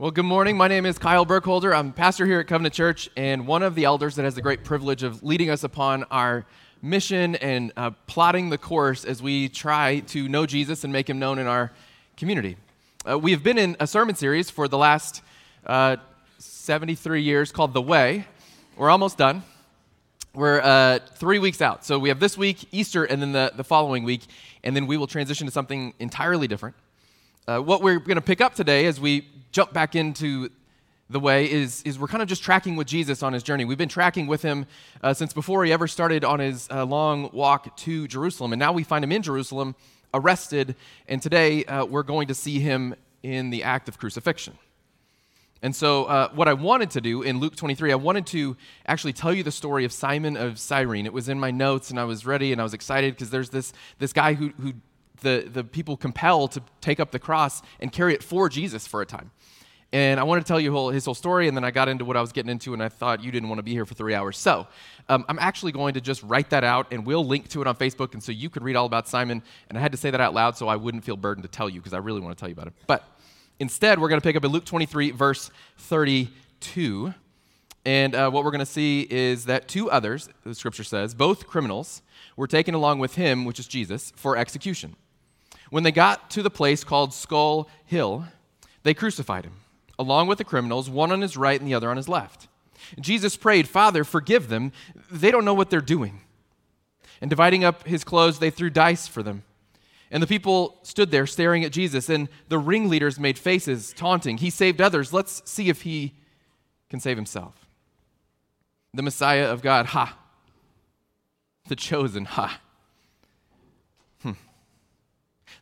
Well, good morning. My name is Kyle Burkholder. I'm pastor here at Covenant Church and one of the elders that has the great privilege of leading us upon our mission and uh, plotting the course as we try to know Jesus and make him known in our community. Uh, we have been in a sermon series for the last uh, 73 years called The Way. We're almost done. We're uh, three weeks out. So we have this week, Easter, and then the, the following week, and then we will transition to something entirely different. Uh, what we're going to pick up today as we jump back into the way is, is we're kind of just tracking with Jesus on his journey. We've been tracking with him uh, since before he ever started on his uh, long walk to Jerusalem. And now we find him in Jerusalem, arrested. And today uh, we're going to see him in the act of crucifixion. And so, uh, what I wanted to do in Luke 23, I wanted to actually tell you the story of Simon of Cyrene. It was in my notes, and I was ready and I was excited because there's this, this guy who, who the, the people compelled to take up the cross and carry it for Jesus for a time. And I want to tell you his whole story, and then I got into what I was getting into, and I thought you didn't want to be here for three hours. So um, I'm actually going to just write that out, and we'll link to it on Facebook, and so you can read all about Simon. And I had to say that out loud so I wouldn't feel burdened to tell you, because I really want to tell you about it. But instead, we're going to pick up in Luke 23, verse 32. And uh, what we're going to see is that two others, the scripture says, both criminals, were taken along with him, which is Jesus, for execution. When they got to the place called Skull Hill, they crucified him along with the criminals, one on his right and the other on his left. Jesus prayed, Father, forgive them. They don't know what they're doing. And dividing up his clothes, they threw dice for them. And the people stood there staring at Jesus, and the ringleaders made faces, taunting, He saved others. Let's see if he can save himself. The Messiah of God, ha. The chosen, ha.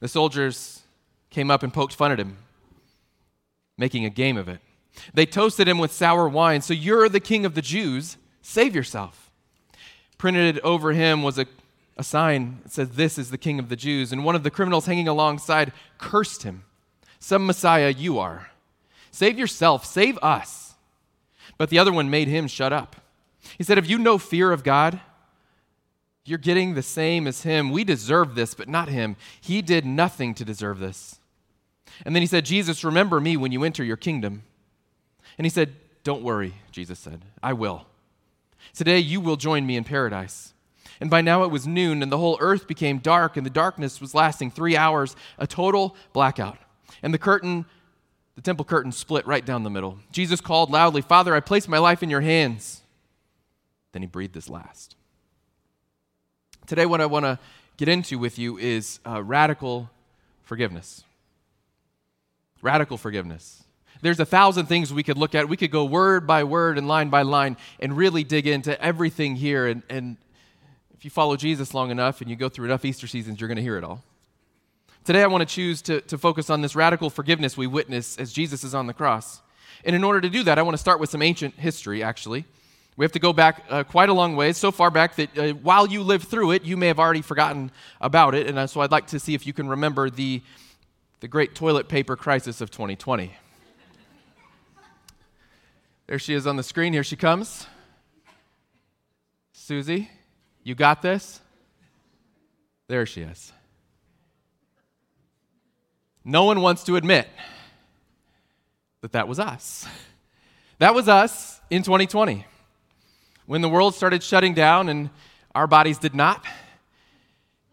The soldiers came up and poked fun at him making a game of it. They toasted him with sour wine. So you're the king of the Jews. Save yourself. Printed over him was a, a sign that said, This is the king of the Jews. And one of the criminals hanging alongside cursed him. Some Messiah you are. Save yourself. Save us. But the other one made him shut up. He said, Have you no fear of God? You're getting the same as him. We deserve this, but not him. He did nothing to deserve this. And then he said, Jesus, remember me when you enter your kingdom. And he said, Don't worry, Jesus said, I will. Today you will join me in paradise. And by now it was noon, and the whole earth became dark, and the darkness was lasting three hours, a total blackout. And the curtain, the temple curtain, split right down the middle. Jesus called loudly, Father, I place my life in your hands. Then he breathed his last. Today, what I want to get into with you is uh, radical forgiveness. Radical forgiveness. There's a thousand things we could look at. We could go word by word and line by line and really dig into everything here. And, and if you follow Jesus long enough and you go through enough Easter seasons, you're going to hear it all. Today, I want to choose to, to focus on this radical forgiveness we witness as Jesus is on the cross. And in order to do that, I want to start with some ancient history, actually. We have to go back uh, quite a long ways, so far back that uh, while you live through it, you may have already forgotten about it. And uh, so I'd like to see if you can remember the the great toilet paper crisis of 2020. there she is on the screen. Here she comes. Susie, you got this? There she is. No one wants to admit that that was us. That was us in 2020 when the world started shutting down and our bodies did not,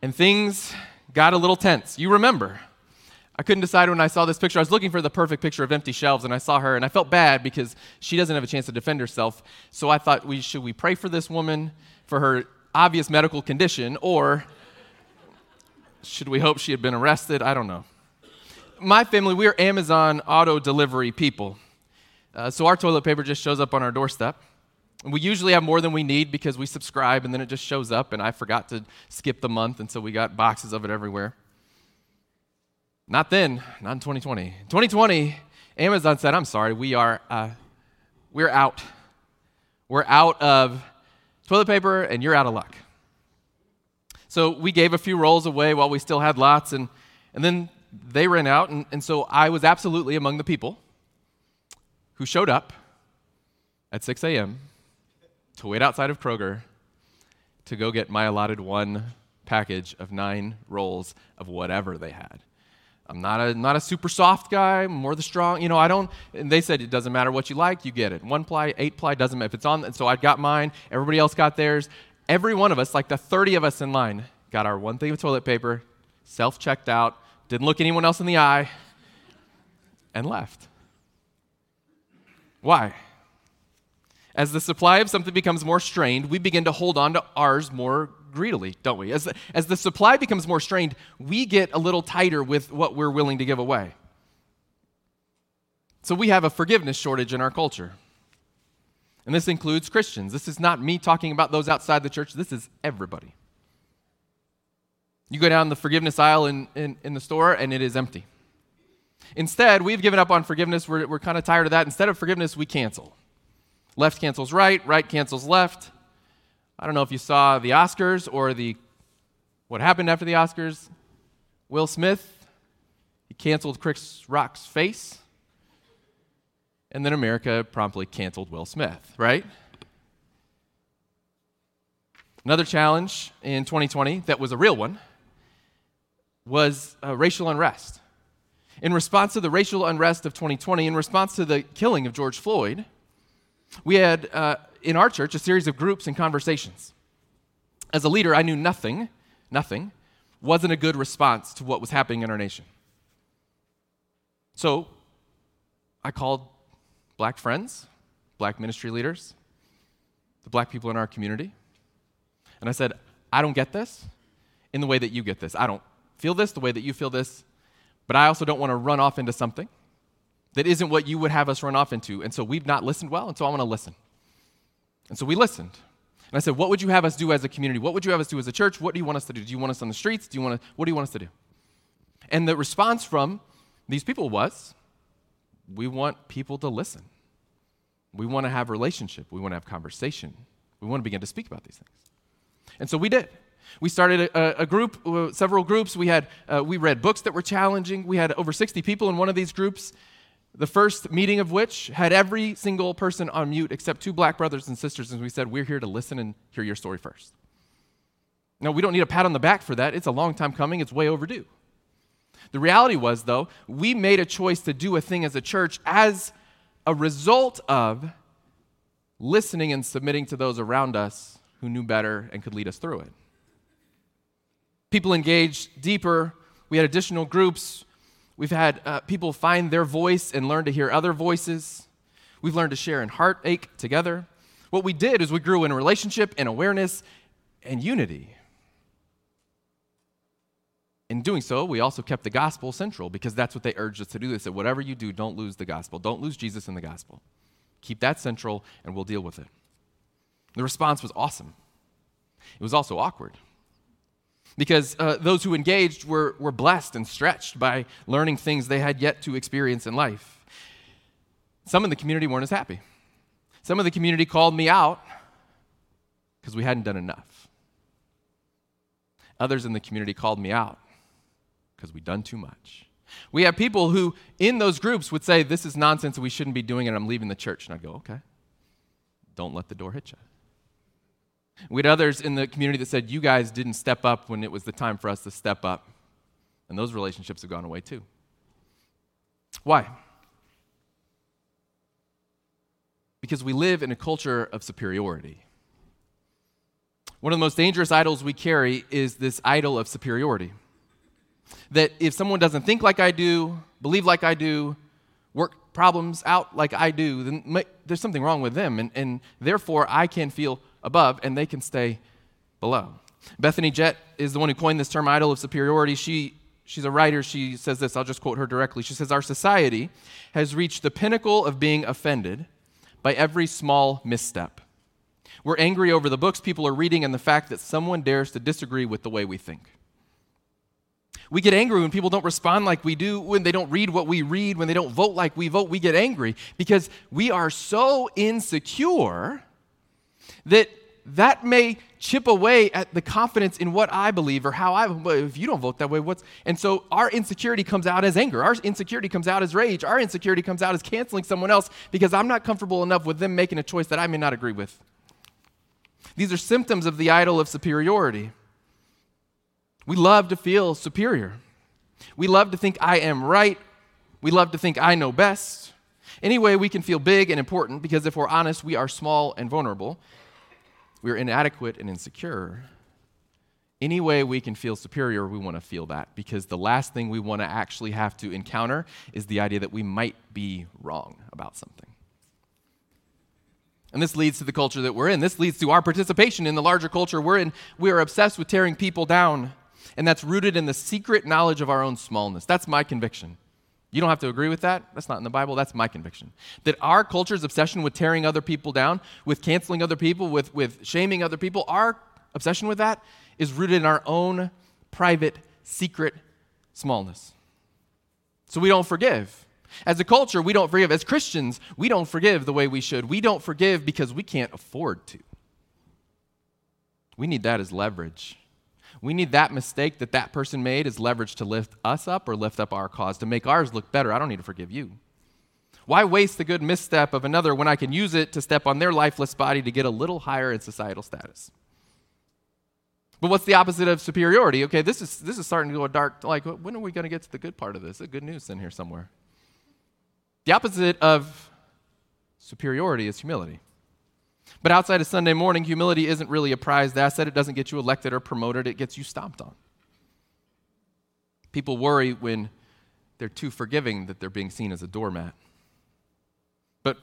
and things got a little tense. You remember. I couldn't decide when I saw this picture. I was looking for the perfect picture of empty shelves, and I saw her, and I felt bad because she doesn't have a chance to defend herself. So I thought, we, should we pray for this woman for her obvious medical condition, or should we hope she had been arrested? I don't know. My family, we are Amazon auto delivery people. Uh, so our toilet paper just shows up on our doorstep. And we usually have more than we need because we subscribe and then it just shows up, and I forgot to skip the month, and so we got boxes of it everywhere. Not then, not in 2020. 2020, Amazon said, I'm sorry, we are, uh, we're out. We're out of toilet paper and you're out of luck. So we gave a few rolls away while we still had lots, and, and then they ran out. And, and so I was absolutely among the people who showed up at 6 a.m. to wait outside of Kroger to go get my allotted one package of nine rolls of whatever they had. I'm not a, not a super soft guy, more the strong. You know, I don't, and they said it doesn't matter what you like, you get it. One ply, eight ply, doesn't matter. If it's on, so I got mine, everybody else got theirs. Every one of us, like the 30 of us in line, got our one thing of toilet paper, self checked out, didn't look anyone else in the eye, and left. Why? As the supply of something becomes more strained, we begin to hold on to ours more greedily, don't we? As the, as the supply becomes more strained, we get a little tighter with what we're willing to give away. So we have a forgiveness shortage in our culture. And this includes Christians. This is not me talking about those outside the church, this is everybody. You go down the forgiveness aisle in, in, in the store, and it is empty. Instead, we've given up on forgiveness. We're, we're kind of tired of that. Instead of forgiveness, we cancel. Left cancels right, right cancels left. I don't know if you saw the Oscars or the what happened after the Oscars. Will Smith, he canceled Chris Rock's face. And then America promptly canceled Will Smith, right? Another challenge in 2020 that was a real one was uh, racial unrest. In response to the racial unrest of 2020, in response to the killing of George Floyd, we had uh, in our church a series of groups and conversations. As a leader, I knew nothing, nothing, wasn't a good response to what was happening in our nation. So I called black friends, black ministry leaders, the black people in our community, and I said, I don't get this in the way that you get this. I don't feel this the way that you feel this, but I also don't want to run off into something that isn't what you would have us run off into. And so we've not listened well, and so I want to listen. And so we listened. And I said, What would you have us do as a community? What would you have us do as a church? What do you want us to do? Do you want us on the streets? Do you want to, what do you want us to do? And the response from these people was, We want people to listen. We want to have relationship. We want to have conversation. We want to begin to speak about these things. And so we did. We started a, a group, uh, several groups. We had uh, we read books that were challenging. We had over 60 people in one of these groups. The first meeting of which had every single person on mute except two black brothers and sisters, and we said, We're here to listen and hear your story first. Now, we don't need a pat on the back for that. It's a long time coming, it's way overdue. The reality was, though, we made a choice to do a thing as a church as a result of listening and submitting to those around us who knew better and could lead us through it. People engaged deeper. We had additional groups We've had uh, people find their voice and learn to hear other voices. We've learned to share in heartache together. What we did is we grew in relationship and awareness and unity. In doing so, we also kept the gospel central because that's what they urged us to do. They said, whatever you do, don't lose the gospel. Don't lose Jesus in the gospel. Keep that central and we'll deal with it. The response was awesome. It was also awkward because uh, those who engaged were, were blessed and stretched by learning things they had yet to experience in life. Some in the community weren't as happy. Some of the community called me out because we hadn't done enough. Others in the community called me out because we'd done too much. We have people who, in those groups, would say, This is nonsense, we shouldn't be doing it, I'm leaving the church. And I'd go, Okay, don't let the door hit you. We had others in the community that said, You guys didn't step up when it was the time for us to step up. And those relationships have gone away too. Why? Because we live in a culture of superiority. One of the most dangerous idols we carry is this idol of superiority. That if someone doesn't think like I do, believe like I do, work problems out like I do, then there's something wrong with them. And, and therefore, I can feel above and they can stay below. Bethany Jett is the one who coined this term idol of superiority. She, she's a writer. She says this. I'll just quote her directly. She says, Our society has reached the pinnacle of being offended by every small misstep. We're angry over the books people are reading and the fact that someone dares to disagree with the way we think. We get angry when people don't respond like we do, when they don't read what we read, when they don't vote like we vote. We get angry because we are so insecure that that may chip away at the confidence in what I believe or how I if you don't vote that way what's and so our insecurity comes out as anger. Our insecurity comes out as rage. Our insecurity comes out as canceling someone else because I'm not comfortable enough with them making a choice that I may not agree with. These are symptoms of the idol of superiority. We love to feel superior. We love to think I am right. We love to think I know best anyway we can feel big and important because if we're honest we are small and vulnerable we're inadequate and insecure, any way we can feel superior, we want to feel that because the last thing we want to actually have to encounter is the idea that we might be wrong about something. And this leads to the culture that we're in. This leads to our participation in the larger culture we're in. We are obsessed with tearing people down, and that's rooted in the secret knowledge of our own smallness. That's my conviction. You don't have to agree with that. That's not in the Bible. That's my conviction. That our culture's obsession with tearing other people down, with canceling other people, with, with shaming other people, our obsession with that is rooted in our own private, secret smallness. So we don't forgive. As a culture, we don't forgive. As Christians, we don't forgive the way we should. We don't forgive because we can't afford to. We need that as leverage. We need that mistake that that person made as leverage to lift us up or lift up our cause, to make ours look better. I don't need to forgive you. Why waste the good misstep of another when I can use it to step on their lifeless body to get a little higher in societal status? But what's the opposite of superiority? Okay, this is, this is starting to go dark. Like, when are we going to get to the good part of this? The good news in here somewhere. The opposite of superiority is humility. But outside of Sunday morning, humility isn't really a prized asset. It doesn't get you elected or promoted, it gets you stomped on. People worry when they're too forgiving that they're being seen as a doormat. But,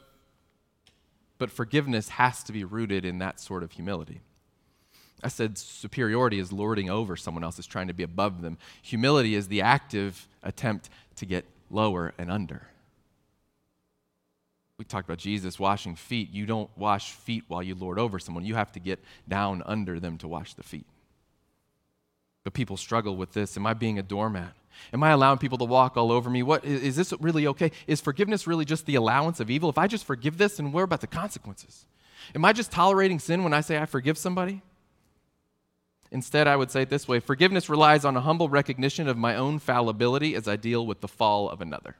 but forgiveness has to be rooted in that sort of humility. I said superiority is lording over someone else, is trying to be above them. Humility is the active attempt to get lower and under we talked about Jesus washing feet. You don't wash feet while you lord over someone. You have to get down under them to wash the feet. But people struggle with this. Am I being a doormat? Am I allowing people to walk all over me? What is this really okay? Is forgiveness really just the allowance of evil? If I just forgive this, and what about the consequences? Am I just tolerating sin when I say I forgive somebody? Instead, I would say it this way forgiveness relies on a humble recognition of my own fallibility as I deal with the fall of another.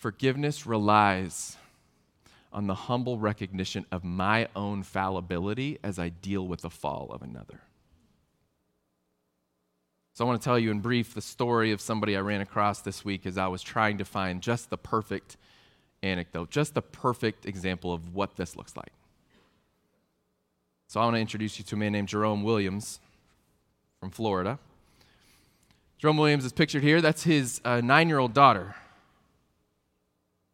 Forgiveness relies on the humble recognition of my own fallibility as I deal with the fall of another. So, I want to tell you in brief the story of somebody I ran across this week as I was trying to find just the perfect anecdote, just the perfect example of what this looks like. So, I want to introduce you to a man named Jerome Williams from Florida. Jerome Williams is pictured here. That's his uh, nine year old daughter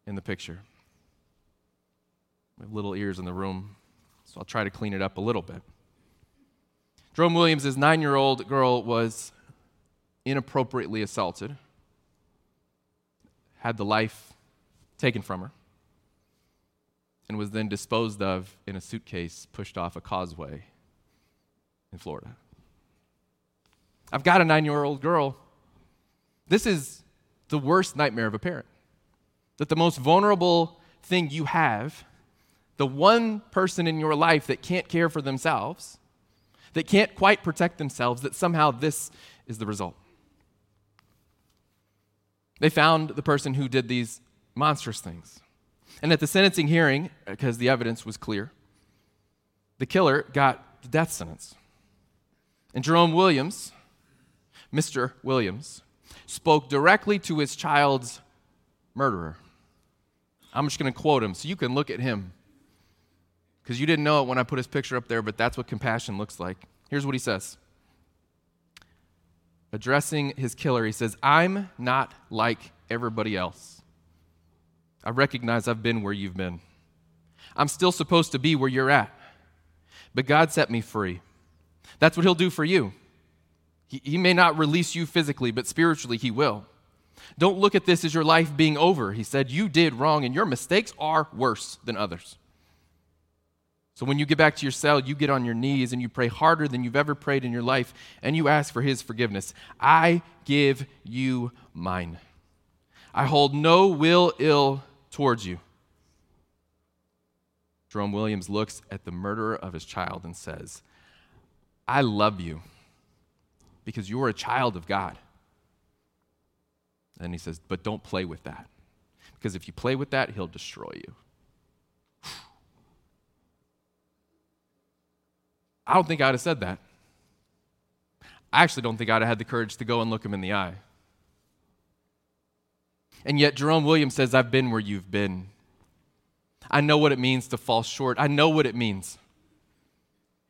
in the picture. We have little ears in the room, so I'll try to clean it up a little bit. Jerome Williams' nine year old girl was inappropriately assaulted, had the life taken from her, and was then disposed of in a suitcase pushed off a causeway in Florida. I've got a nine year old girl. This is the worst nightmare of a parent that the most vulnerable thing you have, the one person in your life that can't care for themselves, that can't quite protect themselves, that somehow this is the result. They found the person who did these monstrous things. And at the sentencing hearing, because the evidence was clear, the killer got the death sentence. And Jerome Williams, Mr. Williams, spoke directly to his child's murderer. I'm just going to quote him so you can look at him. Because you didn't know it when I put his picture up there, but that's what compassion looks like. Here's what he says Addressing his killer, he says, I'm not like everybody else. I recognize I've been where you've been. I'm still supposed to be where you're at. But God set me free. That's what He'll do for you. He, he may not release you physically, but spiritually, He will. Don't look at this as your life being over. He said, You did wrong, and your mistakes are worse than others. So when you get back to your cell, you get on your knees and you pray harder than you've ever prayed in your life and you ask for his forgiveness. I give you mine. I hold no will ill towards you. Jerome Williams looks at the murderer of his child and says, I love you because you're a child of God. And he says, But don't play with that. Because if you play with that, he'll destroy you. I don't think I'd have said that. I actually don't think I'd have had the courage to go and look him in the eye. And yet, Jerome Williams says, I've been where you've been. I know what it means to fall short. I know what it means.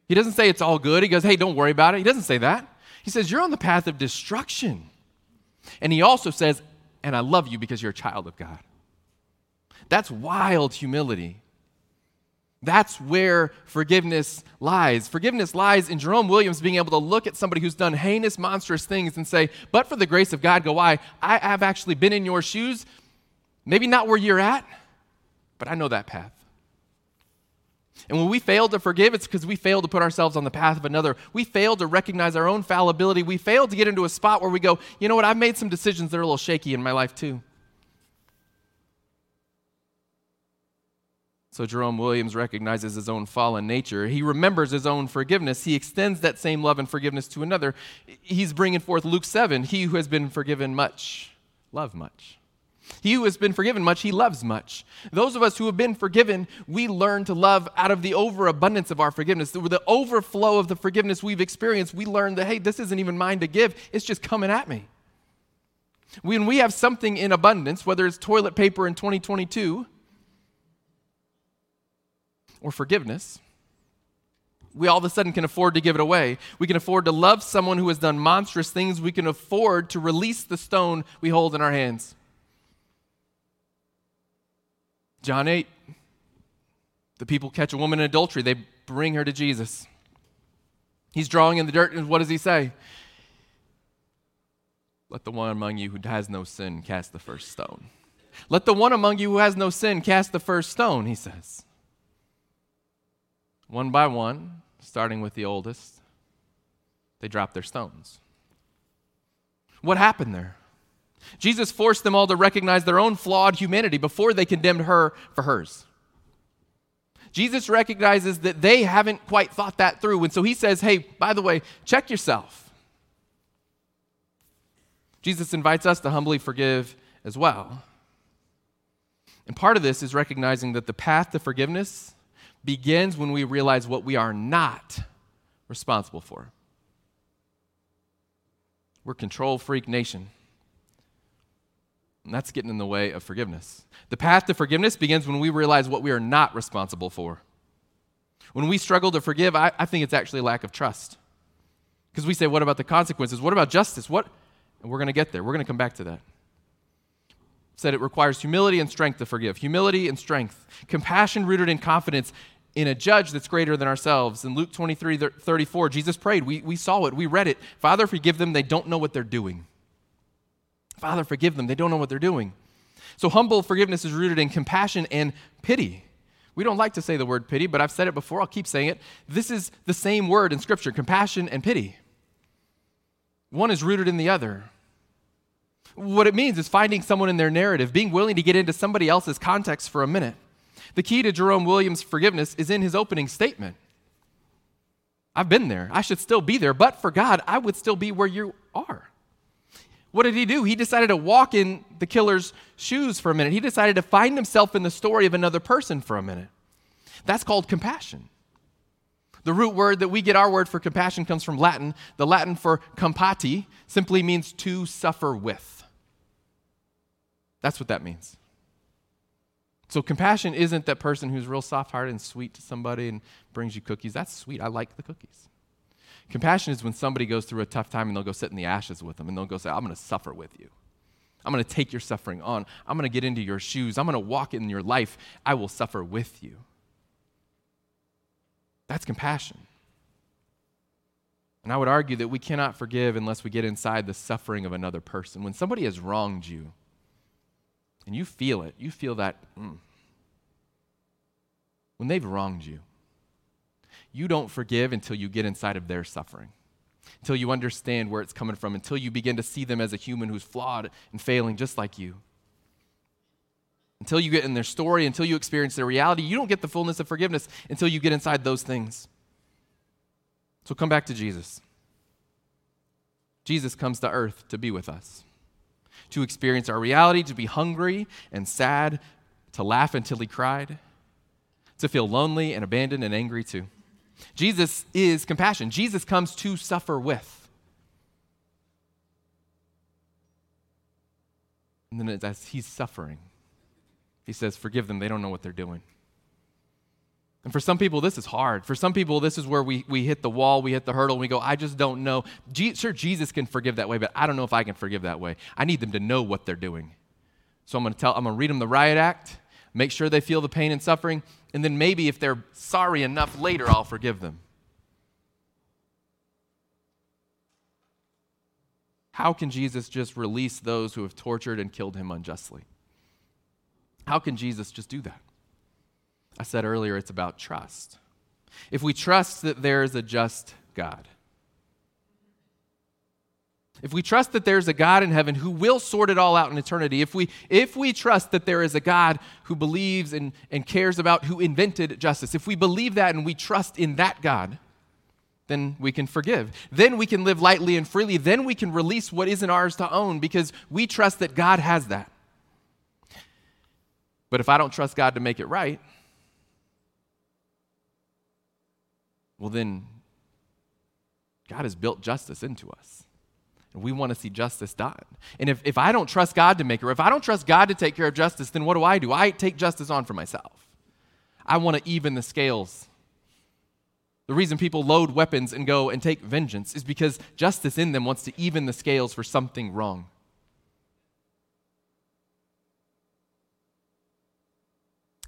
He doesn't say it's all good. He goes, hey, don't worry about it. He doesn't say that. He says, you're on the path of destruction. And he also says, and I love you because you're a child of God. That's wild humility. That's where forgiveness lies. Forgiveness lies in Jerome Williams being able to look at somebody who's done heinous, monstrous things and say, But for the grace of God, go I. I have actually been in your shoes, maybe not where you're at, but I know that path. And when we fail to forgive, it's because we fail to put ourselves on the path of another. We fail to recognize our own fallibility. We fail to get into a spot where we go, you know what, I've made some decisions that are a little shaky in my life too. So Jerome Williams recognizes his own fallen nature. He remembers his own forgiveness. He extends that same love and forgiveness to another. He's bringing forth Luke 7 He who has been forgiven much, love much. He who has been forgiven much, he loves much. Those of us who have been forgiven, we learn to love out of the overabundance of our forgiveness. The overflow of the forgiveness we've experienced, we learn that, hey, this isn't even mine to give, it's just coming at me. When we have something in abundance, whether it's toilet paper in 2022, or forgiveness, we all of a sudden can afford to give it away. We can afford to love someone who has done monstrous things. We can afford to release the stone we hold in our hands. John 8, the people catch a woman in adultery, they bring her to Jesus. He's drawing in the dirt, and what does he say? Let the one among you who has no sin cast the first stone. Let the one among you who has no sin cast the first stone, he says one by one, starting with the oldest, they drop their stones. What happened there? Jesus forced them all to recognize their own flawed humanity before they condemned her for hers. Jesus recognizes that they haven't quite thought that through. And so he says, hey, by the way, check yourself. Jesus invites us to humbly forgive as well. And part of this is recognizing that the path to forgiveness begins when we realize what we are not responsible for. We're control freak nation. And that's getting in the way of forgiveness. The path to forgiveness begins when we realize what we are not responsible for. When we struggle to forgive, I, I think it's actually a lack of trust. Because we say, what about the consequences? What about justice? What? And we're going to get there. We're going to come back to that said it requires humility and strength to forgive. Humility and strength. Compassion rooted in confidence in a judge that's greater than ourselves. In Luke 23 34, Jesus prayed. We, we saw it, we read it. Father, forgive them. They don't know what they're doing. Father, forgive them. They don't know what they're doing. So, humble forgiveness is rooted in compassion and pity. We don't like to say the word pity, but I've said it before. I'll keep saying it. This is the same word in Scripture compassion and pity. One is rooted in the other. What it means is finding someone in their narrative, being willing to get into somebody else's context for a minute. The key to Jerome Williams' forgiveness is in his opening statement. I've been there. I should still be there, but for God, I would still be where you are. What did he do? He decided to walk in the killer's shoes for a minute. He decided to find himself in the story of another person for a minute. That's called compassion. The root word that we get our word for compassion comes from Latin. The Latin for compati simply means to suffer with. That's what that means. So, compassion isn't that person who's real soft hearted and sweet to somebody and brings you cookies. That's sweet. I like the cookies. Compassion is when somebody goes through a tough time and they'll go sit in the ashes with them and they'll go say, I'm going to suffer with you. I'm going to take your suffering on. I'm going to get into your shoes. I'm going to walk in your life. I will suffer with you. That's compassion. And I would argue that we cannot forgive unless we get inside the suffering of another person. When somebody has wronged you, and you feel it. You feel that mm, when they've wronged you, you don't forgive until you get inside of their suffering, until you understand where it's coming from, until you begin to see them as a human who's flawed and failing just like you. Until you get in their story, until you experience their reality, you don't get the fullness of forgiveness until you get inside those things. So come back to Jesus. Jesus comes to earth to be with us, to experience our reality, to be hungry and sad, to laugh until he cried, to feel lonely and abandoned and angry too. Jesus is compassion. Jesus comes to suffer with. And then as he's suffering, he says, Forgive them, they don't know what they're doing. And for some people, this is hard. For some people, this is where we, we hit the wall, we hit the hurdle, and we go, I just don't know. Je- sure, Jesus can forgive that way, but I don't know if I can forgive that way. I need them to know what they're doing. So I'm going to tell, I'm going to read them the riot act, make sure they feel the pain and suffering, and then maybe if they're sorry enough later, I'll forgive them. How can Jesus just release those who have tortured and killed him unjustly? How can Jesus just do that? I said earlier, it's about trust. If we trust that there is a just God, if we trust that there's a God in heaven who will sort it all out in eternity, if we, if we trust that there is a God who believes and, and cares about, who invented justice, if we believe that and we trust in that God, then we can forgive. Then we can live lightly and freely. Then we can release what isn't ours to own because we trust that God has that. But if I don't trust God to make it right, well, then God has built justice into us. We want to see justice done. And if, if I don't trust God to make it, or if I don't trust God to take care of justice, then what do I do? I take justice on for myself. I want to even the scales. The reason people load weapons and go and take vengeance is because justice in them wants to even the scales for something wrong.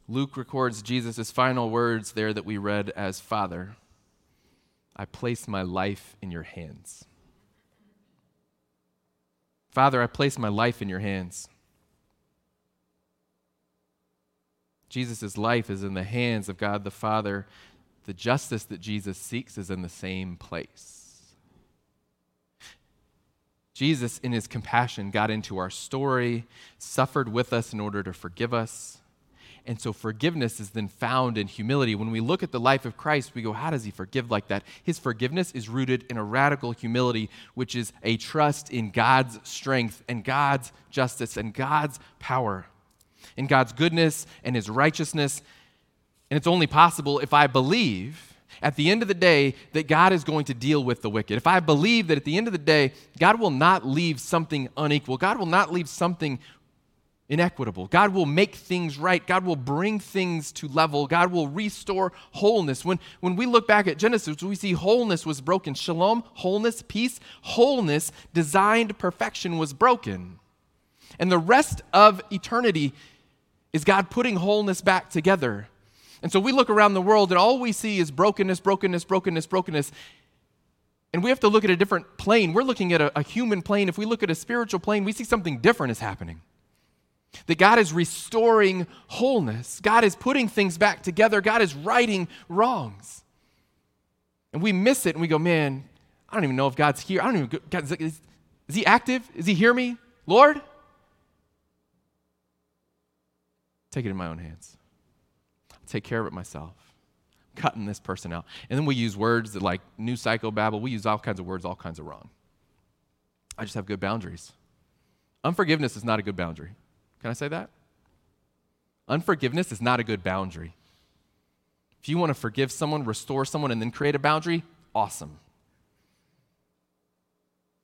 Luke records Jesus' final words there that we read as Father. I place my life in your hands. Father, I place my life in your hands. Jesus' life is in the hands of God the Father. The justice that Jesus seeks is in the same place. Jesus, in his compassion, got into our story, suffered with us in order to forgive us and so forgiveness is then found in humility. When we look at the life of Christ, we go, how does he forgive like that? His forgiveness is rooted in a radical humility, which is a trust in God's strength and God's justice and God's power, in God's goodness and his righteousness. And it's only possible if I believe at the end of the day that God is going to deal with the wicked. If I believe that at the end of the day, God will not leave something unequal, God will not leave something inequitable. God will make things right. God will bring things to level. God will restore wholeness. When, when we look back at Genesis, we see wholeness was broken. Shalom, wholeness, peace, wholeness, designed perfection was broken. And the rest of eternity is God putting wholeness back together. And so we look around the world and all we see is brokenness, brokenness, brokenness, brokenness. And we have to look at a different plane. We're looking at a, a human plane. If we look at a spiritual plane, we see something different is happening. That God is restoring wholeness. God is putting things back together. God is righting wrongs. And we miss it and we go, man, I don't even know if God's here. I don't even, God, is, is, he active? Is he hear me? Lord? Take it in my own hands. I'll take care of it myself. I'm cutting this person out. And then we use words that like new psychobabble. We use all kinds of words, all kinds of wrong. I just have good boundaries. Unforgiveness is not a good boundary. Can I say that? Unforgiveness is not a good boundary. If you want to forgive someone, restore someone, and then create a boundary, awesome.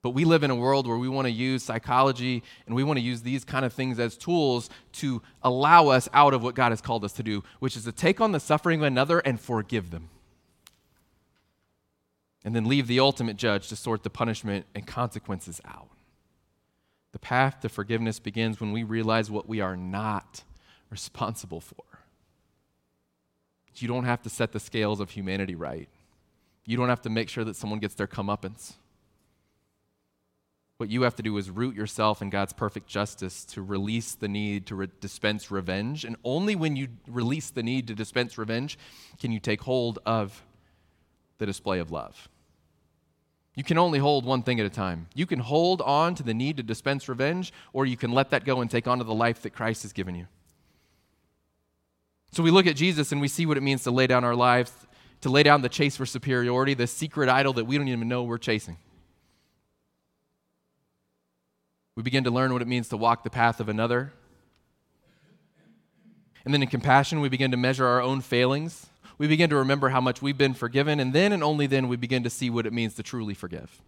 But we live in a world where we want to use psychology and we want to use these kind of things as tools to allow us out of what God has called us to do, which is to take on the suffering of another and forgive them. And then leave the ultimate judge to sort the punishment and consequences out. The path to forgiveness begins when we realize what we are not responsible for. You don't have to set the scales of humanity right. You don't have to make sure that someone gets their comeuppance. What you have to do is root yourself in God's perfect justice to release the need to re- dispense revenge. And only when you release the need to dispense revenge can you take hold of the display of love. You can only hold one thing at a time. You can hold on to the need to dispense revenge, or you can let that go and take on to the life that Christ has given you. So we look at Jesus and we see what it means to lay down our lives, to lay down the chase for superiority, the secret idol that we don't even know we're chasing. We begin to learn what it means to walk the path of another. And then in compassion, we begin to measure our own failings we begin to remember how much we've been forgiven, and then and only then we begin to see what it means to truly forgive.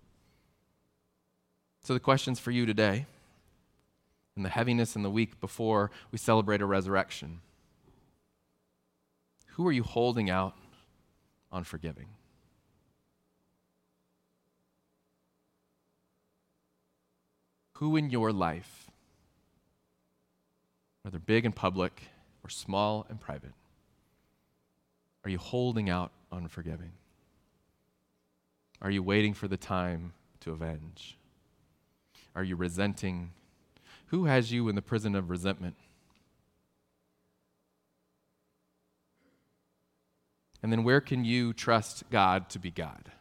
So, the questions for you today, in the heaviness in the week before we celebrate a resurrection who are you holding out on forgiving? Who in your life, whether big and public or small and private, are you holding out unforgiving? Are you waiting for the time to avenge? Are you resenting? Who has you in the prison of resentment? And then where can you trust God to be God?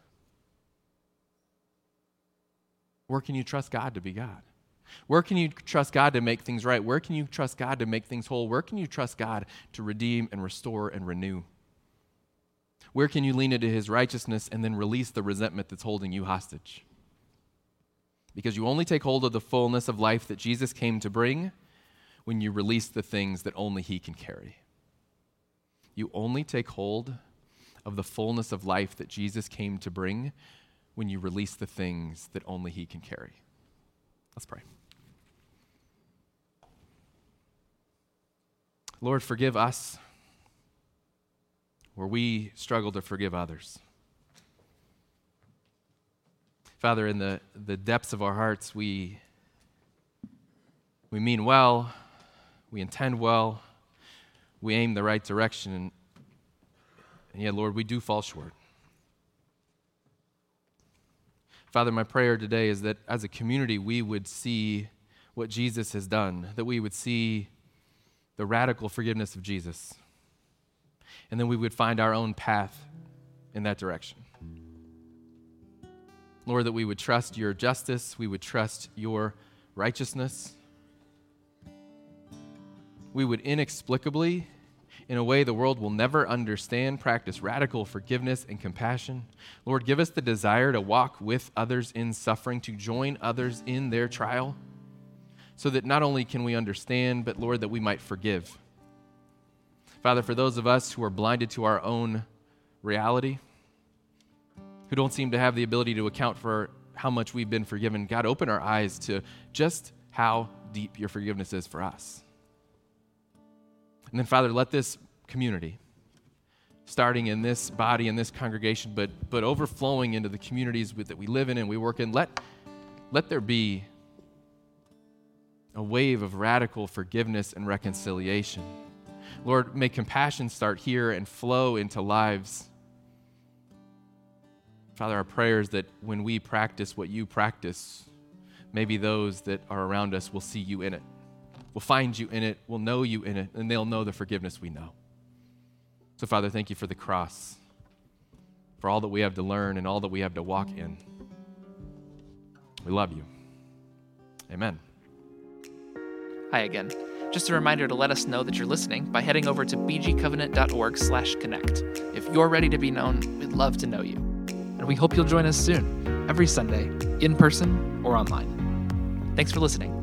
Where can you trust God to be God? Where can you trust God to make things right? Where can you trust God to make things whole? Where can you trust God to redeem and restore and renew? Where can you lean into his righteousness and then release the resentment that's holding you hostage? Because you only take hold of the fullness of life that Jesus came to bring when you release the things that only he can carry. You only take hold of the fullness of life that Jesus came to bring when you release the things that only he can carry. Let's pray. Lord, forgive us where we struggle to forgive others. Father, in the, the depths of our hearts, we, we mean well, we intend well, we aim the right direction, and, and yet, Lord, we do fall short. Father, my prayer today is that as a community, we would see what Jesus has done, that we would see the radical forgiveness of Jesus and then we would find our own path in that direction. Lord, that we would trust your justice, we would trust your righteousness. We would inexplicably, in a way the world will never understand, practice radical forgiveness and compassion. Lord, give us the desire to walk with others in suffering, to join others in their trial, so that not only can we understand, but Lord, that we might forgive. Father, for those of us who are blinded to our own reality, who don't seem to have the ability to account for how much we've been forgiven, God, open our eyes to just how deep your forgiveness is for us. And then, Father, let this community, starting in this body, in this congregation, but, but overflowing into the communities that we live in and we work in, let, let there be a wave of radical forgiveness and reconciliation Lord, may compassion start here and flow into lives. Father, our prayer is that when we practice what you practice, maybe those that are around us will see you in it, will find you in it, will know you in it, and they'll know the forgiveness we know. So, Father, thank you for the cross, for all that we have to learn and all that we have to walk in. We love you. Amen. Hi again. Just a reminder to let us know that you're listening by heading over to bgcovenant.org/connect. If you're ready to be known, we'd love to know you. And we hope you'll join us soon, every Sunday, in person or online. Thanks for listening.